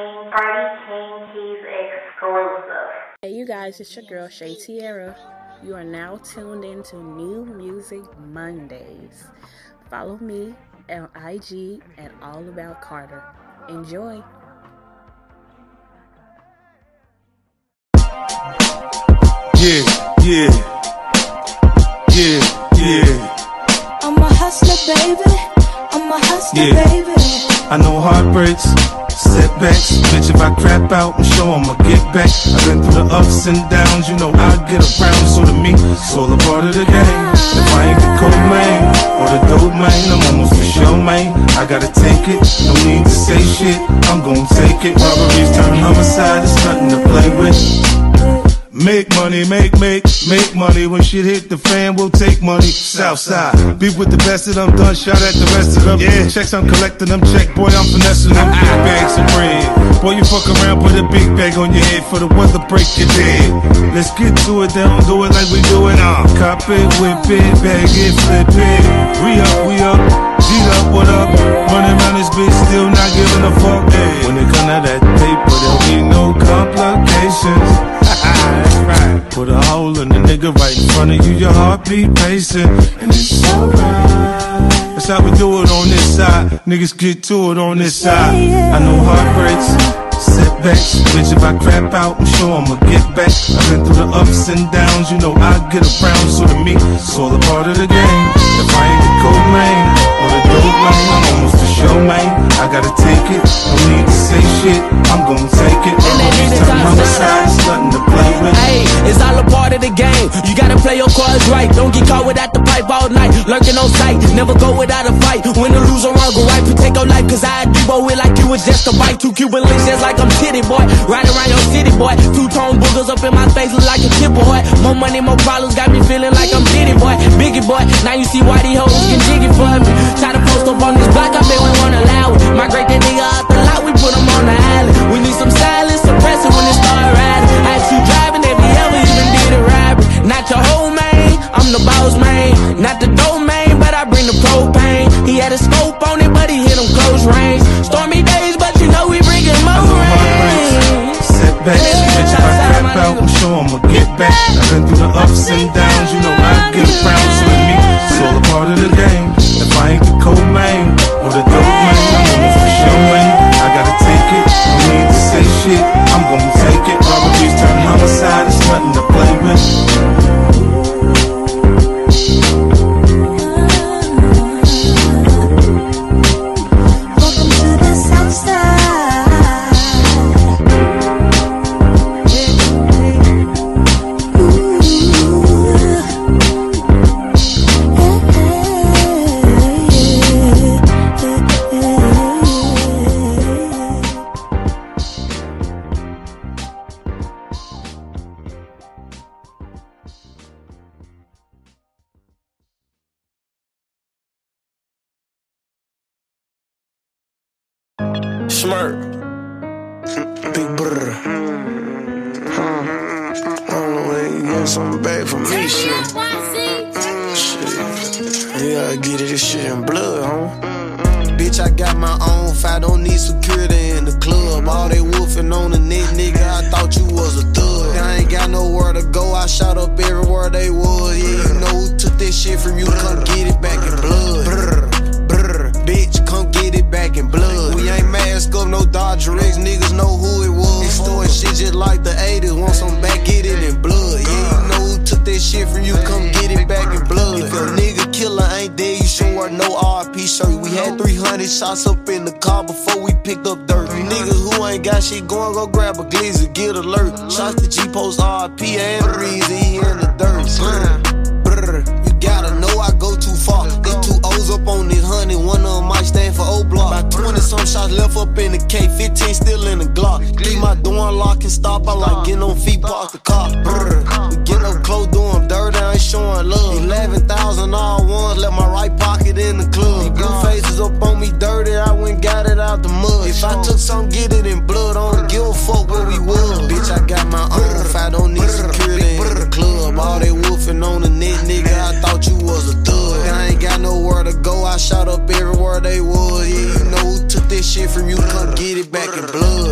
a Party King, Party King Keys exclusive. Hey, you guys, it's your girl Shay Tierra. You are now tuned into New Music Mondays. Follow me on IG at All About Carter. Enjoy. Yeah, yeah, yeah, yeah. I'm a hustler, baby. I'm a hustler, Yeah. baby. I know heartbreaks, setbacks. Bitch, if I crap out, I'm sure I'ma get back. I've been through the ups and downs, you know I get around. So to me, it's all a part of the game. If I ain't the cold man or the dope man, I'm almost a show man. I gotta take it, no need to say shit. I'm gonna take it. Robberies turn homicide, it's nothing to play with. Make money, make, make, make money. When shit hit the fan, we'll take money. Southside. Be with the best of them, done shot at the rest of them. Yeah, checks I'm collecting them, check, boy, I'm finessing them. Big bags of bread. Boy, you fuck around, put a big bag on your head for the weather break your dead. Let's get to it, they don't do it like we do it. Uh. Cop it, whip it, bag it, flip it. We up, we up. G'd up, what up? Running around this bitch, still not giving a fuck. Hey. When it come to that paper, there'll be no complications. Put a hole in the nigga right in front of you, your heartbeat pacing, and it's alright. That's how we do it on this side. Niggas get to it on this side. I know heartbreaks, setbacks. Bitch, if I crap out, I'm sure I'ma get back. I've been through the ups and downs, you know I get around. So to me, it's all a part of the game. If I ain't the cold man or the dope man, I'm almost show man. I gotta take it, no need to say shit. I'm gonna take it. Robberies turn homicide, it's nothing to play with. Hey, it's all a part of the game. You gotta play your cards right. Don't get caught without the pipe all night. Lurking on sight, never go without a fight. Win or lose or wrong, go right. Take your life, cause I do it like you was just a bite. Two Cuban links just like I'm titty boy. Riding around your city boy. Two tone boogers up in my face, look like a chip boy. More money, more problems, got me feeling like I'm Diddy boy. Biggie boy, now you see why these hoes get jiggy for me. Try to post up on this block, I bet won't allow it. Migrate that nigga out the lot, we put him on the alley. We need some silence, suppress it when it start riding. I you driving, if you ever even did a robbery. Not your whole man, I'm the boss man. Not the dope man, but I bring the propane. He had a scope on it, but he hit him close range. Stormy days, but you know we bringing more rain. Setbacks, bitch, if I crap out, I'm sure I'ma get back. I've been through the ups and downs, you know I get around. So me, it's all a part of the game. Smirk.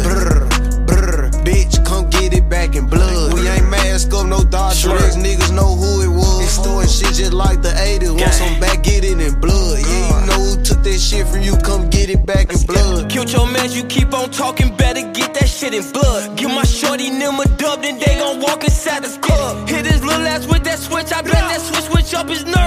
Brr, brr, bitch, come get it back in blood. We ain't mask up, no Dodger X, niggas know who it was. Extorting shit just like the 80s. Want some back, get it in blood. Yeah, you know who took that shit from you, come get it back in blood. Killed your man, you keep on talking, better get that shit in blood. Give my shorty them a dub, then they gon' walk inside the club. Hit his little ass with that switch, I bet that switch switch up his nerve.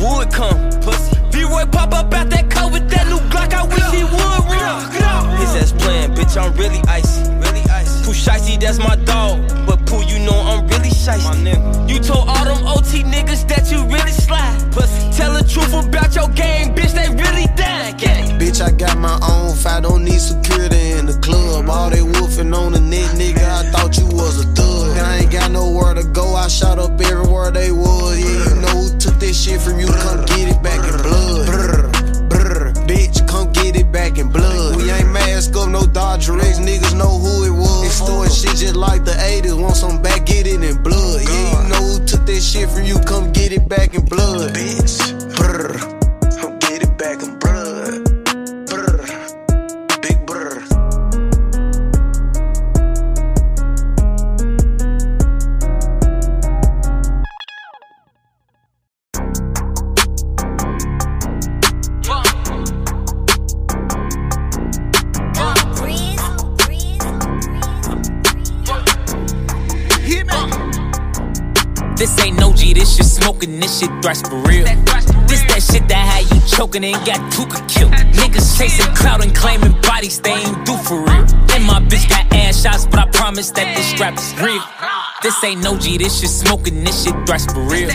Would come. Pussy. V-Roy pop up out that coat with that new Glock, I wish he would run. His ass playing, bitch, I'm really icy. Really icy. Pooh Shiesty, that's my dog. But Pooh, you know I'm really shicey. You told all them OT niggas that you really slide. Pussy. Tell the truth about your game, bitch, they really dying. Gang. Bitch, I got my own fight, don't need security in the club. All they wolfing on the net, nigga, I thought you was a thug. I ain't got nowhere to go, I shot up everywhere they was. Yeah, you know who took this shit from you, come get it back in blood. Brr, brr, bitch, come get it back in blood. We ain't mask up, no Dodger X, niggas know who it was. Extorting shit just like the 80s, want some back, get it in blood. Yeah, you know who took that shit from you, come get it back in blood. Bitch, brr, smoking, this shit thrash for real. This that shit that had you choking and got Tooka killed. Niggas chasing clout and claiming bodies they ain't do for real. And my bitch got ass shots, but I promise that this strap is real. This ain't no G, this shit smoking, this shit thrash for real.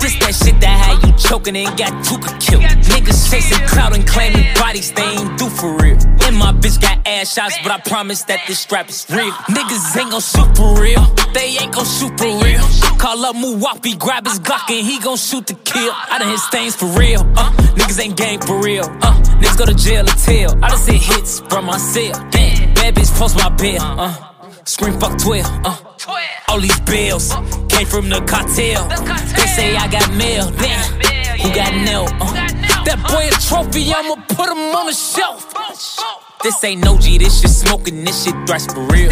This that shit that had you choking and got Tooka killed. Niggas chasing clout and claiming bodies they ain't do for real. And my bitch got ass shots, but I promise that this strap is real. Niggas ain't gon' shoot for real. They ain't gon' shoot for real. Call up Muwapi, grab his Glock and he gon' shoot to kill. I done hit stains for real. Uh, niggas ain't game for real. Uh, niggas go to jail or tell. I done seen hits from my cell. Damn, bad bitch post my bill. Uh, scream fuck 12. Uh, all these bills came from the cartel. They say I got mail. Damn, who got nailed? Uh, that boy a trophy, I'ma put him on the shelf. This ain't no G, this shit smoking, this shit thrash for real.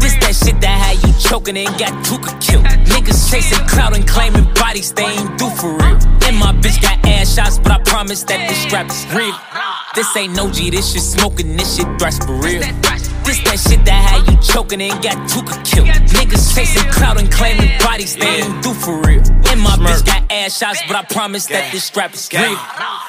This that shit that had you choking and got Tooka killed. Niggas chasing clout and claiming bodies they ain't do for real. And my bitch got ass shots, but I promise that this strap is real. This ain't no G, this shit smoking, this shit thrash for real. This that shit that had you choking and got Tooka killed. Niggas chasing clout and claiming bodies they ain't do for real. And my bitch got ass shots, but I promise that this strap is real.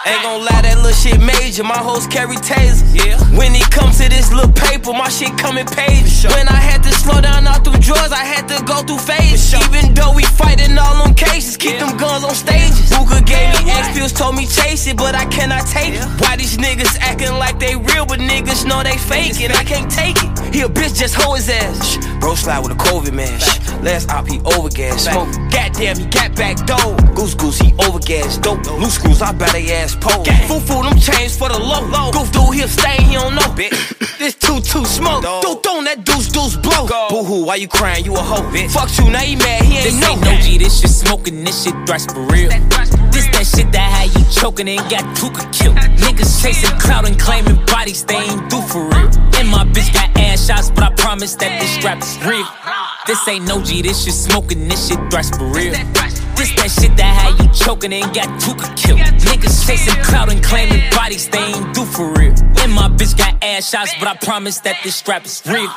Ain't gon' lie, that little shit major. My hoes carry tasers. Yeah. When it comes to this little paper, my shit come in pages. When I had to slow down all through drugs, I had to go through phases. Even though we fighting all on cases, keep them guns on stages. Booker gave me X pills, told me chase it, but I cannot take it. Why these niggas acting like they real, but niggas know they fake it? I can't take it. He a bitch, just hoe his ass. Bro slide with a COVID man. Shh. Last op, he overgas. Smoke. Goddamn, he got back dough. Goose goose, he overgas. Dope. Loose screws, I bet they ass pole. Foo foo, them chains for the low. low. Goof dude, he'll stay, he don't know. this two two smoke. Dude, don't that deuce deuce blow. Boo hoo, why you crying? You a hoe. Bitch. Fuck you, now he mad, he ain't This know ain't no G, this shit smoking, this shit thrash for real. This that shit that had you choking and got Tooka killed. Niggas chasing clout and claiming bodies they ain't do for real. Uh-huh. And my bitch got ass shots, but I promise that this strap is real. Uh-huh. This ain't no G, this shit smoking, this shit thrash for real. This that shit that had you choking and got Tooka killed. Niggas chasing clout and claiming bodies they ain't do for real. And my bitch got ass shots, but I promise that this strap is real.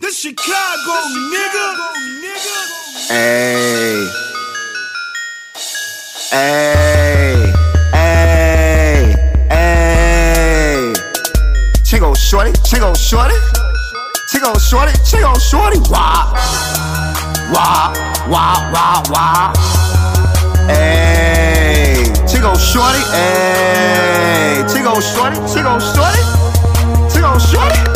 This Chicago, nigga. Hey. Hey. Hey. Hey. Chingo shorty, chingo shorty. Chingo shorty, chingo shorty. Wah. Wah. Wah, wah, wah. Hey. Chingo shorty. Hey. Chingo shorty, chingo shorty. Chingo shorty.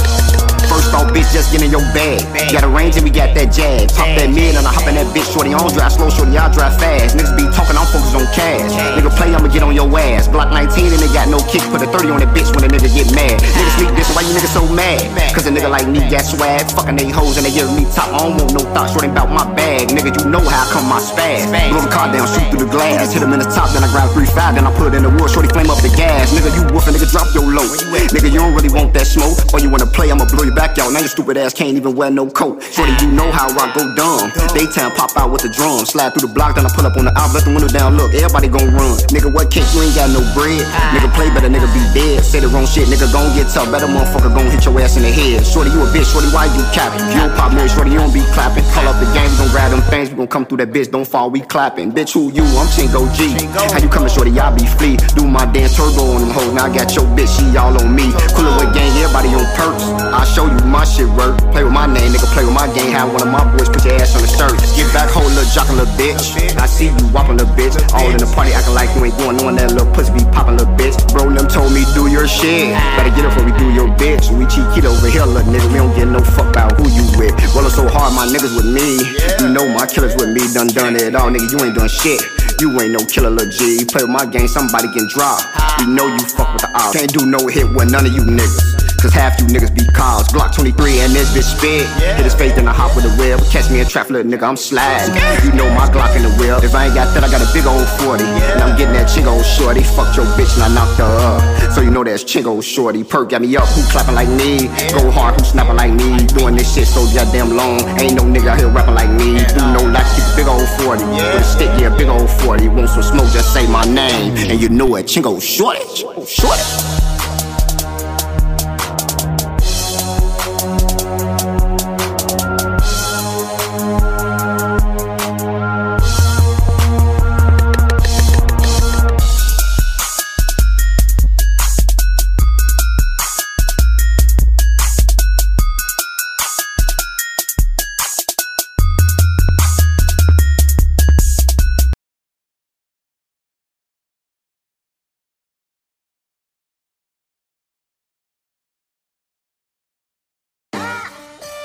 First all, bitch, just get in your bag. Got a range and we got that jag. Pop that mid and I hop in that bitch. Shorty on drive slow, shorty, I drive fast. Niggas be talking, I'm focused on cash. Nigga play, I'ma get on your ass. Block 19 and they got no kick. Put a 30 on that bitch when a nigga get mad. Niggas sneak this, why you niggas so mad? Cause a nigga like me got swag. Fucking they hoes and they give me top. I don't want no thoughts, shorty about my bag. Nigga, you know how I come my spaz. Blow the car down, shoot through the glass. Hit him in the top, then I grab 3-5, then I put it in the wood. Shorty flame up the gas. Nigga, you woofing, nigga, drop your Nigga, you don't really want that smoke. Or you wanna play, I'ma blow your back out. Now your stupid ass can't even wear no coat. Shorty, you know how I go dumb. Daytime pop out with the drum. Slide through the block, then I pull up on the out, let the window down. Look, everybody gon' run. Nigga, what cake? You ain't got no bread. Nigga, play better, nigga, be dead. Say the wrong shit, nigga, gon' get tough. Better motherfucker gon' hit your ass in the head. Shorty, you a bitch. Shorty, why you capping? You don't pop me, shorty, you don't be clapping. Call up the game, we gon' grab them things. We gon' come through that bitch, don't fall, we clapping. Bitch, who you? I'm Chingo G. How you coming, shorty? I be flea. Do my dance turbo on them hoes. Now I got your bitch, she all on me. Cooler with gang, everybody on perks. I show you my shit work. Play with my name, nigga, play with my game. Have one of my boys put your ass on the shirt. Get back, hold little jock, little bitch. I see you whopping little bitch. All in the party acting like you ain't going on that little pussy be popping little bitch. Bro, them told me do your shit. Better get it before we do your bitch. We cheat kid over here, little nigga. We don't get no fuck about who you with. Rollin' so hard, my niggas with me. You know my killers with me. Done done it all, nigga. You ain't done shit. You ain't no killer, lil' G. Play with my game, somebody can drop. We know you fuck with the odds. Can't do no hit with none of you niggas. Cause half you niggas be cars. Glock 23 and this bitch spit. Hit his face, then I hop with the wheel. Catch me in trap, little nigga, I'm sliding. You know my Glock in the wheel. If I ain't got that, I got a big old 40. And I'm getting that chingo shorty. Fucked your bitch and I knocked her up. So you know that's chingo shorty. Perk got me up, who clapping like me? Go hard, who snapping like me? Doing this shit so goddamn long. Ain't no nigga out here rapping like me. Do no like keep a big old 40. With a stick, yeah, big old 40. Want some smoke, just say my name. And you know it, chingo shorty. Chingo shorty.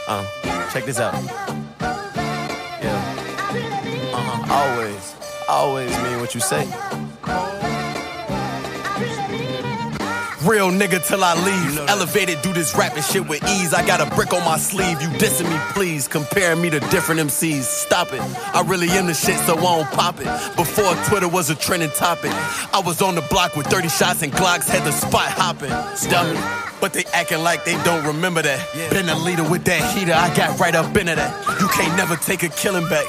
Uh, check this out. Yeah. Uh-huh. Always, always mean what you say. Real nigga till I leave. Elevated, do this rapping shit with ease. I got a brick on my sleeve. You dissing me, please. Comparing me to different MCs. Stop it. I really am the shit, so I don't pop it. Before Twitter was a trending topic, I was on the block with 30 shots and Glocks, had the spot hopping. Dummy. But they acting like they don't remember that. Been a leader with that heater, I got right up into that. You can't never take a killing back.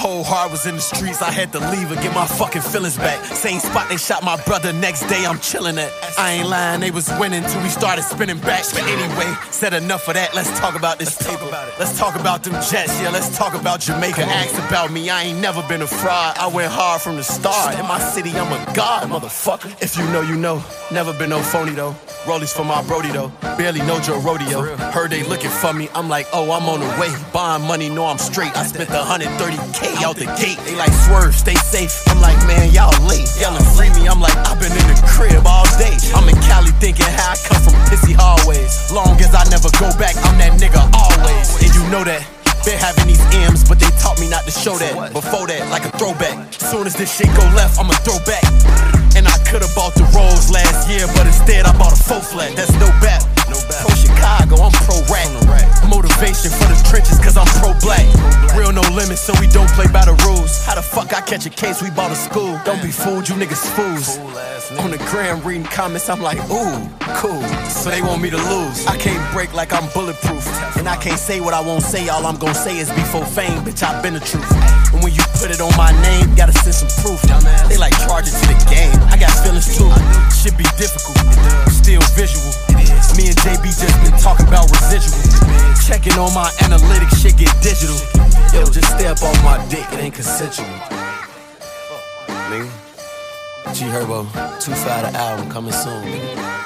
Whole heart was in the streets, I had to leave and get my fucking feelings back. Same spot they shot my brother, next day I'm chilling at. I ain't lying, they was winning till we started spinning back. But anyway, said enough of that, let's talk about this let's table. Talk about it. Let's talk about them Jets, yeah, let's talk about Jamaica. Ask about me, I ain't never been a fraud. I went hard from the start. In my city, I'm a god, motherfucker. If you know, you know. Never been no phony though. Rollies for my Brody though. Barely know Joe Rodeo. Heard they looking for me, I'm like, oh, I'm on the way. Buying money, know I'm straight. I spent 130k day out the gate. They like swerve, stay safe. I'm like, man, y'all late. Yelling free me, I'm like, I've been in the crib all day. I'm in Cali thinking how I come from pissy hallways. Long as I never go back, I'm that nigga always. And you know that. Been having these M's, but they taught me not to show that. Before that, like a throwback. Soon as this shit go left, I'ma throw back. And I could've bought the Rolls last year, but instead I bought a faux flat. That's no bad. No bad. Pro Chicago, I'm pro rap. So we don't play by the rules. How the fuck I catch a case? We bought a school. Don't be fooled, you niggas fools. On the gram reading comments, I'm like, ooh, cool. So they want me to lose. I can't break like I'm bulletproof. And I can't say what I won't say. All I'm gonna say is before fame, bitch, I've been the truth. And when you put it on my name, gotta send some proof. They like charge it to the game. I got feelings too. Should be difficult, still visual. Me and JB just been talking about residual. Checking on my analytics, shit get digital. Yo, just up off my dick, it ain't consensual. Nigga. G Herbo, 2 5 the album coming soon. nigga.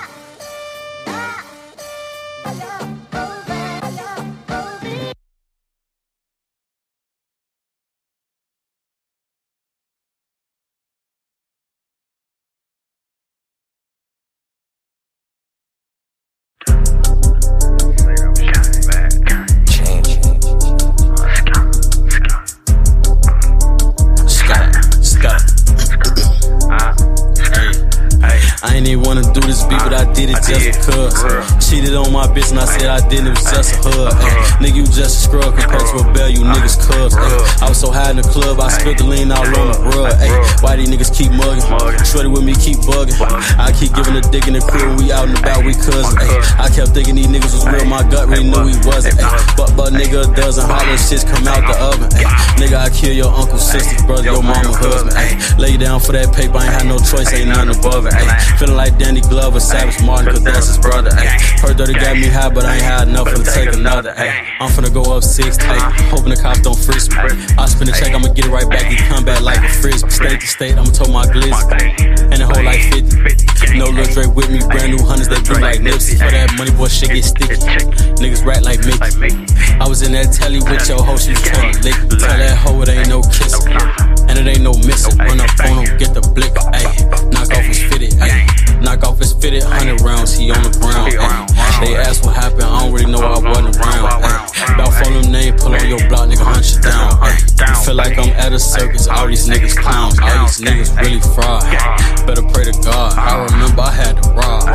Bitch and I said I didn't, it was just a hug. Nigga, you just a scrub compared to a bell, you niggas cubs. I was so high in the club, I spilled the lean all on the rug. Why these niggas keep mugging? Shorty with me keep bugging. I keep giving a dick in the crib, we out and about, we cousins. I kept thinking these niggas was real, my gut really knew he wasn't. But, but nigga, a dozen hollow shits come out the oven. Nigga, I kill your uncle, sister, brother, your mama, husband. Ay. Lay down for that paper, I ain't had no choice, ain't nothing above it. Feeling like Danny Glover, Savage Martin, cause that's his brother. Ay. Heard that he got me high, but I ain't had enough to take another. Ay. I'm finna go up six, ay. hoping the cops don't frisk me. I spin the check, I'ma get it right back and come back like a frisbee. State to state, I'ma tow my glitz. And the whole like 50. No Lil Dre with me, brand new hunters that do like Nipsey. For that money, boy, shit get sticky. Niggas rat like Mickey. I was in that telly with your hoe, she was trying to lick. Tell that hoe it ain't no kissing. And it ain't no missing. Run up on him, get the blick. Knock off his fitted. Ayy, knock off his fitted. Hundred rounds, he on the ground. Ayy, they ask what happened, I don't really know. I wasn't around. Ayy, about phone them name, pull on your block, nigga, hunt you down. Ayy, you feel like I'm at a circus. All these niggas clowns. All these niggas really fraud. Better pray to God. I remember I had to rob.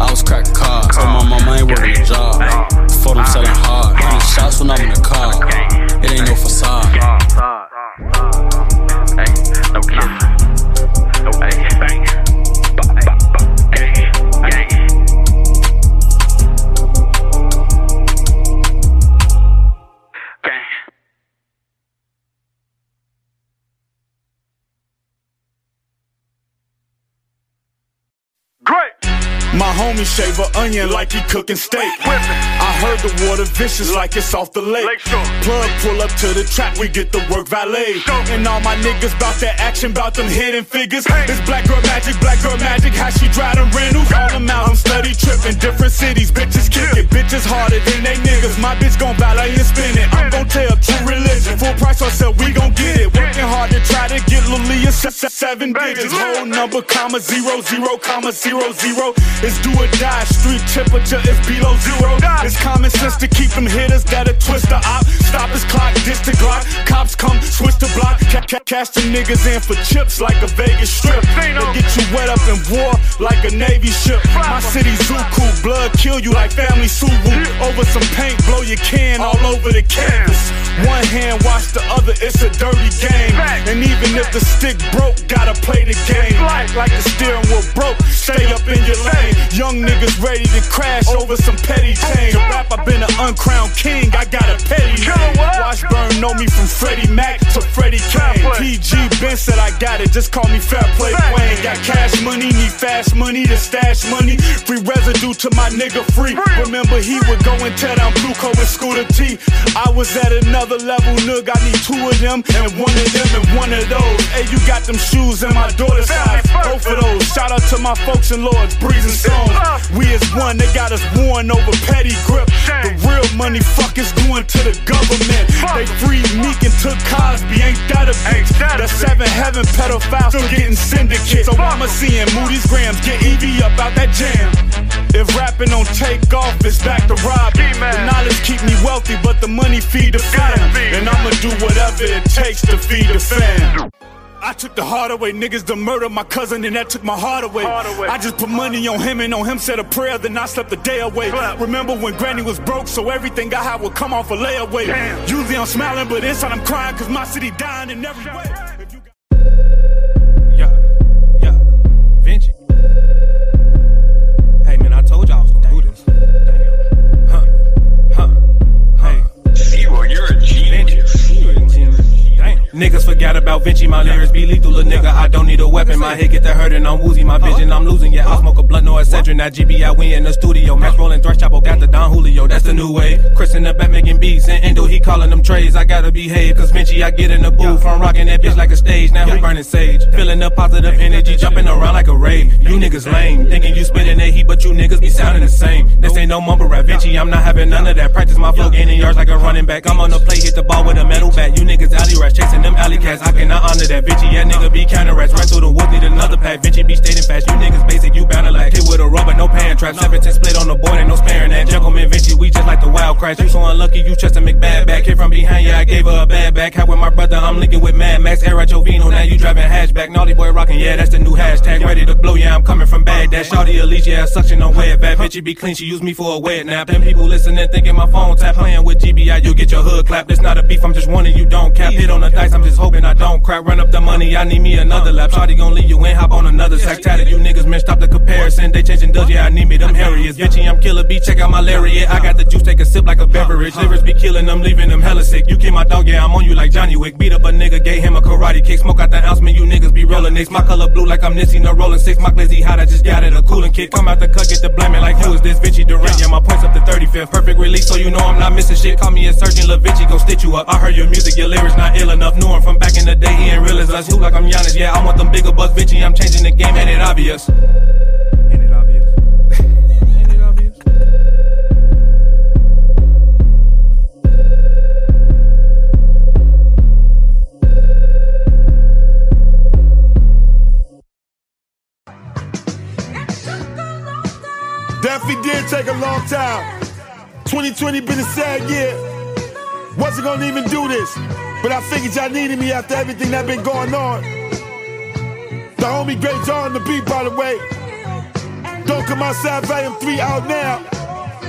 I was cracking cars. Told my mama I ain't working a job. For them selling hard. Hitting shots when I'm in the car. It ain't no facade. No kiss. No bang. My homie shave a onion like he cooking steak. I heard the water vicious like it's off the lake. Plug pull up to the trap, we get the work valet. And all my niggas bout that action, bout them hidden figures. It's black girl magic, black girl magic, how she drive them rentals. All them out, I'm steady tripping, different cities, bitches kick it. Bitches harder than they niggas. My bitch gon' valet and spin it. I'm gon' tell true religion. Full price or sell, we gon' get it. Working hard to try to get Lilia seven digits. Whole number, comma, zero, zero, comma, zero, zero. It's do or die. Street temperature is below zero. It's common sense to keep them hitters that'll twist the op. Stop his clock, dish the Glock. Cops come, switch the block. Ca- ca- cash the niggas in for chips like a Vegas strip. They get you wet up in war like a Navy ship. My city Zuku, blood kill you like family Suvu. Over some paint, blow your can all over the canvas. One hand wash the other, it's a dirty game. And even if the stick broke, gotta play the game. Like the steering wheel broke, stay up in your lane. Young niggas ready to crash over some petty change. To rap, I've been an uncrowned king, I got a petty name. Washburn know me from Freddie Mac to Freddie. PG Ben said I got it, just call me Fair Play Wayne. Got cash money, need fast money to stash money. Free residue to my nigga free. Remember he would go and tear down Blue Coat and Scooter T. I was at another level, nigga. I need two of them and one of them and one of those. Hey, you got them shoes in my daughter's size. Both of those. Shout out to my folks and lords, Breeze and Stones. We is one, they got us worn over petty grip. The real money fuck is going to the government. They freed Meek and took Cosby, ain't that a bitch? The seven heaven pedophiles still getting syndicates. So Obama seeing Moody's grams, get EV up out that jam. If rapping don't take off, it's back to robbing. The knowledge keep me wealthy, but the money feed the fam. And I'ma do whatever it takes to feed the fam. I took the heart away, niggas to murder my cousin, and that took my heart away. I just put money on him, and on him said a prayer, then I slept the day away. Remember when Granny was broke, so everything I had would come off a layaway. Usually I'm smiling, but inside I'm crying, cause my city dying in every way. Niggas forgot about Vinci, my lyrics be lethal, a nigga. I don't need a weapon, my head get the hurt and I'm woozy, my vision I'm losing. Yeah, I smoke a blunt, no Excedrin, that GBI, we in the studio. Max rolling, thrash chapo, got the Don Julio, that's the new way. Chris in the back making beats, and Endo, he calling them trays. I gotta behave, cause Vinci, I get in the booth, I'm rocking that bitch like a stage. Now who burning sage? Feeling the positive energy, jumping around like a rave. You niggas lame, thinking you spitting that heat, but you niggas be sounding the same. This ain't no mumble rap, Vinci, I'm not having none of that. Practice my flow, gaining yards like a running back. I'm on the play, hit the ball with a metal bat. You niggas alley rats, chasing them alley cats. I cannot honor that. Vinci, that nigga be counter rats. Right through the woods, need another pack. Vinci be stating fast. You niggas basic, you bound to like hit with a rubber, no pan trap. 17 split on the board, ain't no sparing that. Gentleman Vinci, we just like the wild crash. You so unlucky, you trust a McBad back. Hit from behind, yeah, I gave her a bad back. How with my brother, I'm linking with Mad Max. Air out your vino, now you driving hatchback. Naughty boy rocking, yeah, that's the new hashtag. Ready to blow, yeah, I'm coming from bad. Baghdad. Shawty Elise, yeah, suction on wet. Bad bitch, you be clean, she use me for a wet nap. Them people listening, thinking my phone tap. Playing with GBI, you get your hood clapped. It's not a beef, I'm just warning you don't cap. Hit on the I'm just hoping I don't crap. Run up the money, I need me another lap. Shawty gon' leave you in, hop on another sack. Tatted you niggas, man, stop the comparison. They chasing dubs, yeah, I need me them Harriers. Bitchy, I'm killer B, check out my lariat. I got the juice, take a sip like a beverage. Livers be killing them, leaving them hella sick. You kill my dog, yeah, I'm on you like Johnny Wick. Beat up a nigga, gave him a karate kick. Smoke out the ounce, man, you niggas be rolling nicks. My color blue like I'm Nipsey, no rolling six. My glizzy hot, I just got it, a cooling kid. Come out the cut, get the blaming like who is this? Vinci Durant, yeah, my points up to 35th. Perfect release, so you know I'm not missing shit. Call me a surgeon, Lil Vinci, gon' stitch you up. I heard your music, your lyrics not ill enough. Knew him from back in the day, he ain't real as us. Who like I'm Giannis, yeah, I want them bigger bucks, Vinci. I'm changing the game, ain't it obvious? Ain't it obvious? ain't it obvious? Definitely did take a long time. 2020 been a sad year. Wasn't gonna even do this, but I figured y'all needed me after everything that been going on. The homie Great John on the beat, by the way. Don't come outside, volume 3 out now.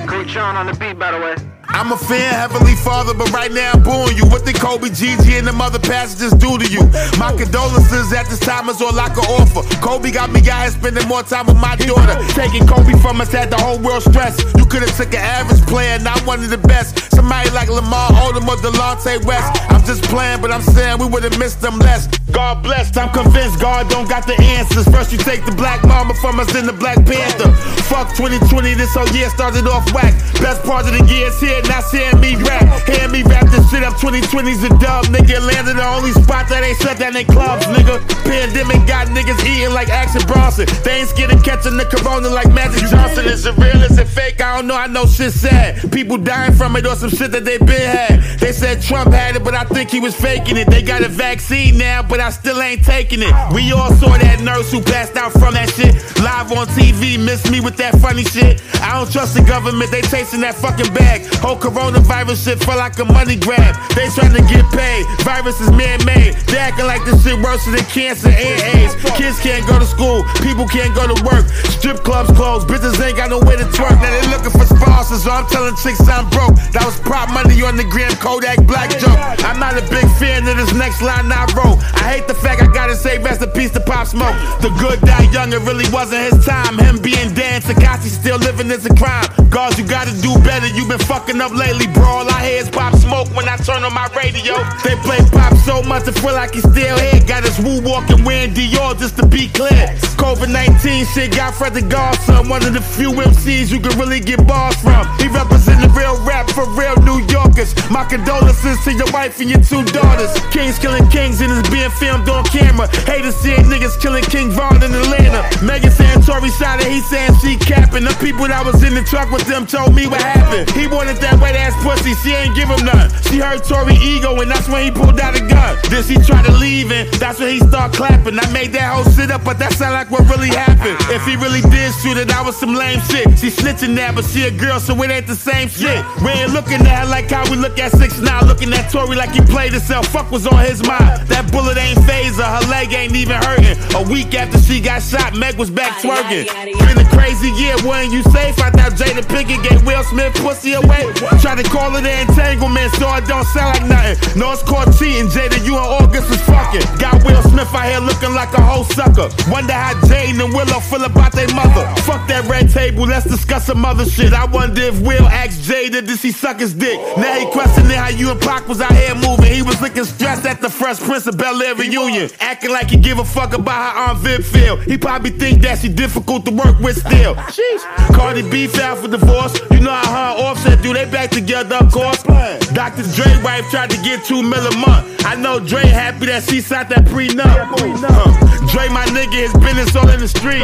Great John on the beat, by the way. I'm a fan, Heavenly Father, but right now I'm booing you. What did Kobe, Gigi, and them other passengers do to you? My condolences at this time is all I can offer. Kobe got me out here spending more time with my daughter. Taking Kobe from us had the whole world stressed. You could've took an average player, not one of the best. Somebody like Lamar Odom or Delonte West. I'm just playing, but I'm saying we would've missed them less. God blessed, I'm convinced God don't got the answers. First you take the Black Mamba from us, in the Black Panther. Fuck 2020, this whole year started off whack. Best part of the year is here, now seeing me rap. Hear me rap this shit up, 2020's a dub, nigga. Landed the only spot that ain't shut down in clubs, nigga. Pandemic got niggas eating like Action Bronson. They ain't scared of catching the corona like Magic Johnson. Is it real, is it fake? I don't know, I know shit sad. People dying from it or some shit that they been had. They said Trump had it, but I think he was faking it. They got a vaccine now, but I still ain't taking it. We all saw that nurse who passed out from that shit. Live on TV, miss me with that funny shit. I don't trust the government, they chasing that fucking bag. Whole coronavirus shit felt like a money grab. They trying to get paid. Virus is man-made. They acting like this shit worse than cancer and AIDS. Kids can't go to school, people can't go to work. Strip clubs closed, bitches ain't got no way to twerk. Now they looking for sponsors, so I'm telling chicks I'm broke. That was prop money on the gram Kodak Black joke. I'm not a big fan of this next line I wrote. I hate the fact I gotta say rest in peace to Pop Smoke. The good die young, it really wasn't his time. Him being Dan Tekashi still living is a crime. Girls, you gotta do better. You been fucking up lately, bro. All I hear is Pop Smoke when I turn on my radio. They play Pop so much, I feel like he's still here. Got his woo walking wearing Dior just to be clear. COVID 19 shit got Fred the Godson, one of the few MCs you can really get bars from. He representing real rap for real New Yorkers. My condolences to your wife and your two daughters. Kings killing kings and it's being filmed on camera. Haters seeing niggas killing King Von in Atlanta. Megan saying Tory shot it, he saying she capping. The people that was in the truck with them told me what happened. He wanted that wet ass pussy, she ain't give him none. She heard Tory ego and that's when he pulled out a gun. Then she tried to leave and that's when he start clapping. I made that whole shit up, but that sound like what really happened. If he really did shoot it, that was some lame shit. She snitching now, but she a girl, so it ain't the same shit. We ain't looking at her like how we look at 6 9 looking at Tory like he played himself. Fuck was on his mind. That bullet ain't phaser, her, leg ain't even hurting. A week after she got shot, Meg was back twerking. Been a crazy year, wasn't you safe? I thought Jada Pinkett gave Will Smith pussy away. Tried to call it an entanglement, so it don't sound like nothing. No, it's called cheating, Jada. You and August was fucking. Got Will Smith out here looking like a whole sucker. Wonder how Jaden and Willow feel about their mother. Fuck that red table, let's discuss some other shit. I wonder if Will asked Jada, did he suck his dick? Now he questioning how you and Pac was out here moving. He was looking stressed at the Fresh Prince of Bel Air reunion. Acting like he give a fuck about how Aunt Viv feel. He probably think that she difficult to work with still. Sheesh. Cardi B filed for divorce. You know how her Offset do, they back together, of course. Dr. Dre wife tried to get two mil a month. I know Dre happy that she signed that prenup. Huh. Dre, my nigga, his business all in the street.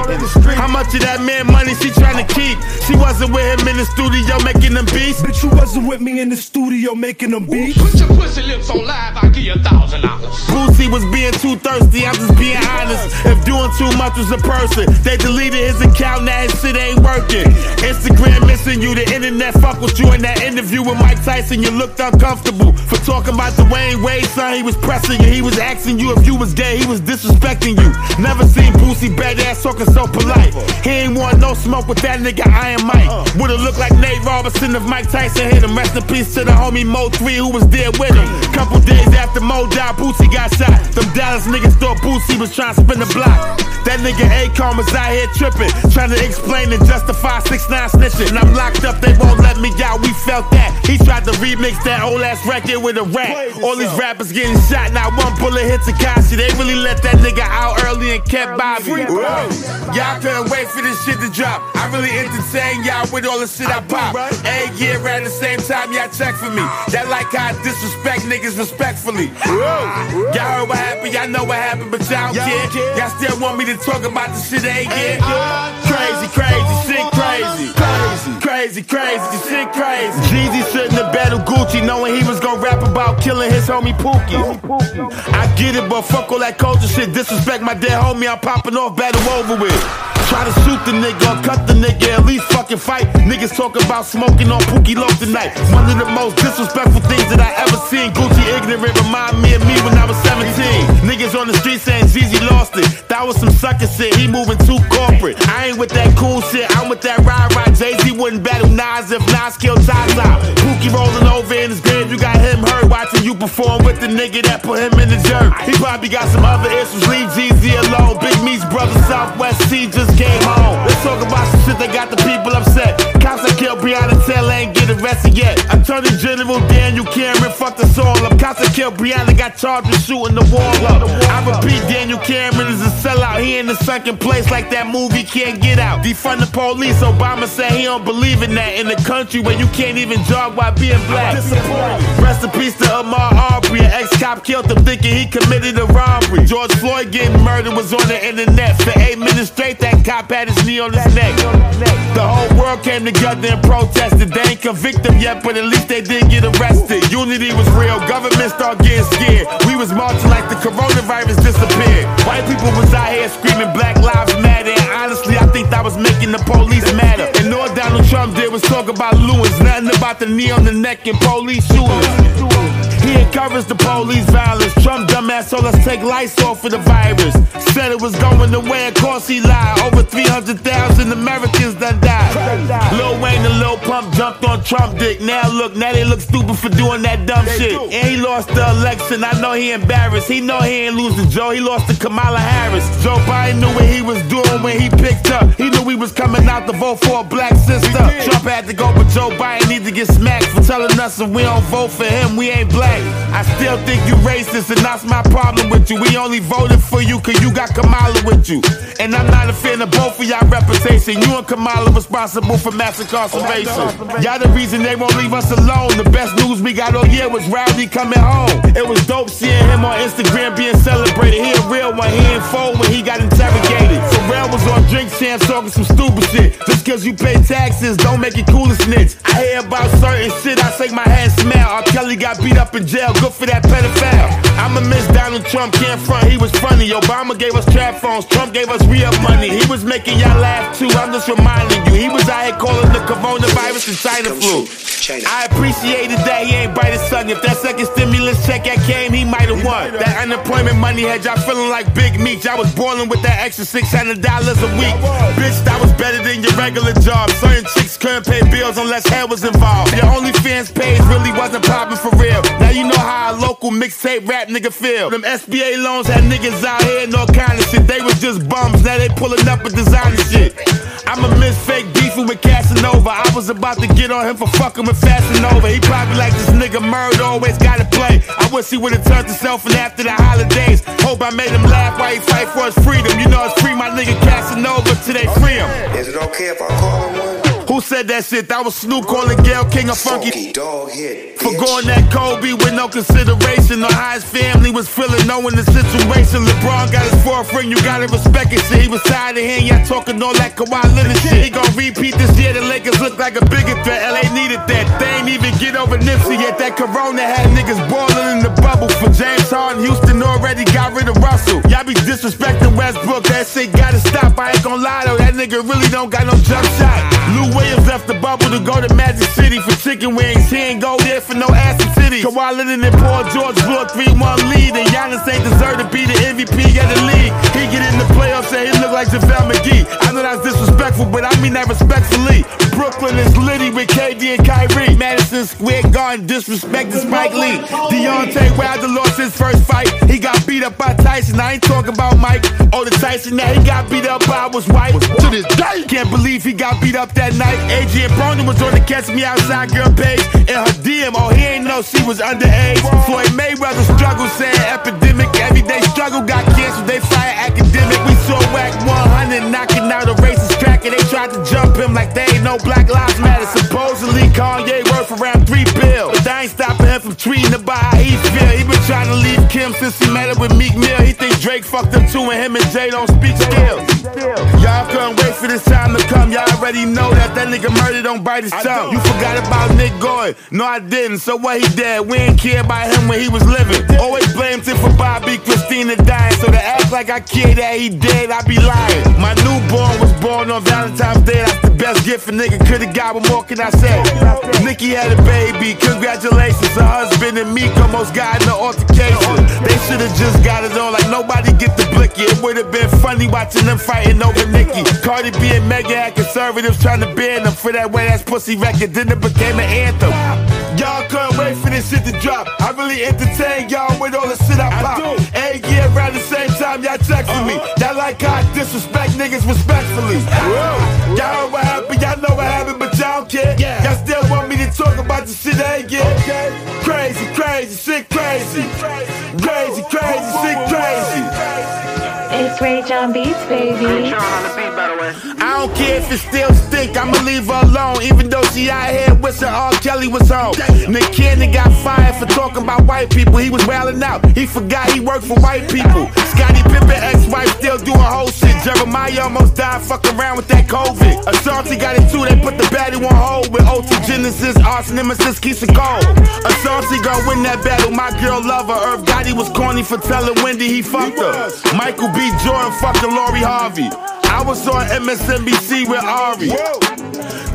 How much of that man money she trying to keep? She wasn't with him in the studio making them beats. Bitch, you wasn't with me in the studio studio making them beats. Put your pussy lips on live, I'll give you a thousand dollars. Boosie was being too thirsty, I'm just being honest. If doing too much was a person, they deleted his account, now his shit ain't working. Instagram missing you, the internet fuck with you in that interview with Mike Tyson. You looked uncomfortable for talking about Dwyane Wade, son. He was pressing you, he was asking you if you was gay, he was disrespecting you. Never seen Boosie badass talking so polite. He ain't want no smoke with that nigga Iron Mike. Would've looked like Nate Robinson if Mike Tyson hit him. Rest in peace to the homie Mo 3 who was there with him. Couple days after Mo died, Boosie got shot. Them Dallas niggas thought Boosie was trying to spin the block. That nigga Akon was out here tripping, trying to explain and justify 6 9 snitching. And I'm locked up, they won't let me out. We felt that. He tried to remix that old ass record with a rap. All these rappers getting shot, not one bullet hit Tekashi. They really let that nigga out early and kept Bobby. Y'all couldn't wait for this shit to drop. I really entertain y'all with all the shit I pop. Right? Every year at the same time, y'all check for me. That like how I disrespect niggas respectfully. Y'all heard what happened, y'all know what happened, but y'all don't care. Y'all still want me to talk about the shit they ain't get. Crazy, crazy, shit crazy. Crazy, crazy, crazy, shit crazy. Jeezy shouldn't have battled Gucci knowing he was gonna rap about killing his homie Pookie. I get it, but fuck all that culture shit. Disrespect my dead homie, I'm popping off, battle over with. Try to shoot the nigga or cut the nigga, at least fucking fight. Niggas talk about smoking on Pookie Loc tonight. One of the most disrespectful things that I ever seen. Gucci ignorant remind me of me when I was 17. Niggas on the street saying Jeezy lost it. That was some sucker shit, he moving too corporate. I ain't with that cool shit, I'm with that ride ride. Jay Z wouldn't battle Nas if Nas killed Zaza. Pookie rolling over in his grave, you got him hurt watching you perform with the nigga that put him in the dirt. He probably got some other issues, leave Jeezy alone. Big Meech's brother Southwest T just came home. Let's talk about some shit that got the people upset. Cops that killed Breonna Taylor ain't get arrested yet. Attorney General Daniel Cameron fucked us all up. Cops that killed Breonna got charged with shooting the wall up. I repeat, Daniel Cameron is a sellout. He in the sunken place like that movie can't get out. Defund the police. Obama said he don't believe in that in the country where you can't even jog while being black. Rest in peace to Ahmaud Arbery. An ex-cop killed him thinking he committed a robbery. George Floyd getting murdered was on the internet. For eight minutes straight, that cop had his knee on his neck. The whole world came together and protested. They ain't convict him yet, but at least they did get arrested. Unity was real. Government started getting scared. We was marching like the coronavirus disappeared. White people was out here screaming Black Lives Matter. And honestly, I think that was making the police matter. And all Donald Trump did was talk about Lewis. Nothing about the knee on the neck and police shootings. He encouraged the police violence. Trump dumbass told us take lights off of the virus. Said it was going away, of course he lied. Over 300,000 Americans done died. Lil Wayne and Lil Pump jumped on Trump dick. Now look, now they look stupid for doing that dumb shit. And he lost the election. I know he embarrassed. He know he ain't losing Joe. He lost to Kamala Harris. Joe Biden knew what he was doing when he picked up. He knew he was coming out to vote for a black sister. Trump had to go, but Joe Biden need to get smacked for telling us if we don't vote for him, we ain't black. I still think you racist, and that's my problem with you. We only voted for you cause you got Kamala with you. And I'm not a fan of both of y'all reputation. You and Kamala responsible for mass incarceration. Y'all the reason they won't leave us alone. The best news we got all year was Rowdy coming home. It was dope seeing him on Instagram being celebrated. He a real one, he ain't fold when he got interrogated. Pharrell was on drink champs talking some stupid shit. Just cause you pay taxes, don't make it cool to snitch. I hear about certain shit, I shake my head smell. R. Kelly got beat up in jail, good for that pedophile. I'ma miss Donald Trump, can't front, he was funny. Obama gave us trap phones, Trump gave us re up money. He was making y'all laugh too, I'm just reminding you. He was out here calling the coronavirus the China flu. I appreciated that he ain't bite his tongue. If that second stimulus check had came, he might have won. That unemployment money had y'all feeling like Big Meech. Y'all was boiling with that extra $600 a week. Bitch, that was better than your regular job. Certain chicks couldn't pay bills unless hair was involved. Your OnlyFans page really wasn't popping for real. Now you know how a local mixtape rap nigga feel. Them SBA loans had niggas out here and all kind of shit. They was just bums. Now they pulling up with designer shit. I'ma miss fake beefing with Casanova. I was about to get on him for fucking with Fasanova. He probably like this nigga murder, always gotta play. I wish he would've turned himself in after the holidays. Hope I made him laugh while he fight for his freedom. You know it's free my nigga Casanova till they free him. Is it okay if I call him one? Who said that shit? That was Snoop calling Gayle King a funky dog hit. for going that Kobe with no consideration The highest family was feeling, knowing the situation. LeBron got his forefront, you gotta respect it. Shit, he was tired of hearing y'all talking all that Kawhi Leonard shit. He gon' repeat this year. The Lakers look like a bigger threat. LA needed that. They ain't even get over Nipsey yet. That Corona had niggas boiling in the bubble. For James Harden, Houston already got rid of Russell. Y'all be disrespecting Westbrook. That shit gotta stop. I ain't gon' lie though. That nigga really don't got no jump shot. Lou Williams left the bubble to go to Magic City for chicken wings. He ain't go there for no ass acid city. Kawhi Leonard and Paul George blew a 3-1 lead. And Giannis ain't deserve to be the MVP of the league. He get in the playoffs and he look like JaVale McGee. I know that's disrespectful, but I mean that respectfully. Brooklyn is litty with KD and Kyrie. Madison Square Garden disrespecting Spike Lee. Deontay Wilder lost his first fight. He got beat up by Tyson. I ain't talking about Mike. Oh, the Tyson that he got beat up by was white. To this day, can't believe he got beat up that night. Adrien Broner was on the Catch Me Outside girl page. In her DM, oh, he ain't know she was underage. Floyd Mayweather struggle, saying epidemic. Everyday struggle got canceled. They fire academic. We saw Wack 100 knocking out a racist track. And they tried to jump him like they ain't no Black Lives Matter. Supposedly, Kanye worth around three bill. That ain't stopping him from tweeting about how he feel. He been trying to leave Kim since he met her with Meek Mill. He think Drake fucked him too, and him and Jay don't speak skills. Y'all couldn't wait for this time to come. Y'all already know that that nigga murder don't bite his tongue. You forgot about Nick Gordon. No, I didn't. So what he did? We ain't care about him when he was living. Always blamed him for Bobbi Kristina dying. So to act like I care that he dead, I be lying. My newborn was born on Valentine's Day. That's the best gift a nigga could've got. What more can I say? Nicki had a baby. Congratulations. Her husband and Meek almost got in an altercation. They should've just got it on like nobody get the blicky. It would've been funny watching them fighting over Nicki. Cardi B and Megan had conservatives trying to ban them for that way ass pussy record. Then it became an anthem. Y'all couldn't wait for this shit to drop. I really entertain y'all with all the shit I pop. Every year around the same time y'all check for me. Uh-huh. Y'all like how I disrespect niggas respectfully. Y'all heard what happened, y'all know what happened, but y'all don't care. Y'all still want me talk about the shit I get. Crazy, crazy, sick, crazy. Crazy, crazy, sick, crazy. It's Ray John Beats, baby. I don't care if it still stink, I'ma leave her alone. Even though she out here wishing R. Kelly was home. Nick Cannon got fired for talking about white people. He was wildin' out. He forgot he worked for white people. Scottie Pippen, ex-wife, still doing whole shit. Jeremih almost died fucking around with that COVID. Ashanti got it too, they put the baddie on hold with OT Genesis, arson nemesis, Keyshia Cole. Ashanti gon' win that battle, my girl love her. Irv Gotti was corny for telling Wendy he fucked her. Michael B. Jordan fucking Lori Harvey. I was on MSNBC with Ari.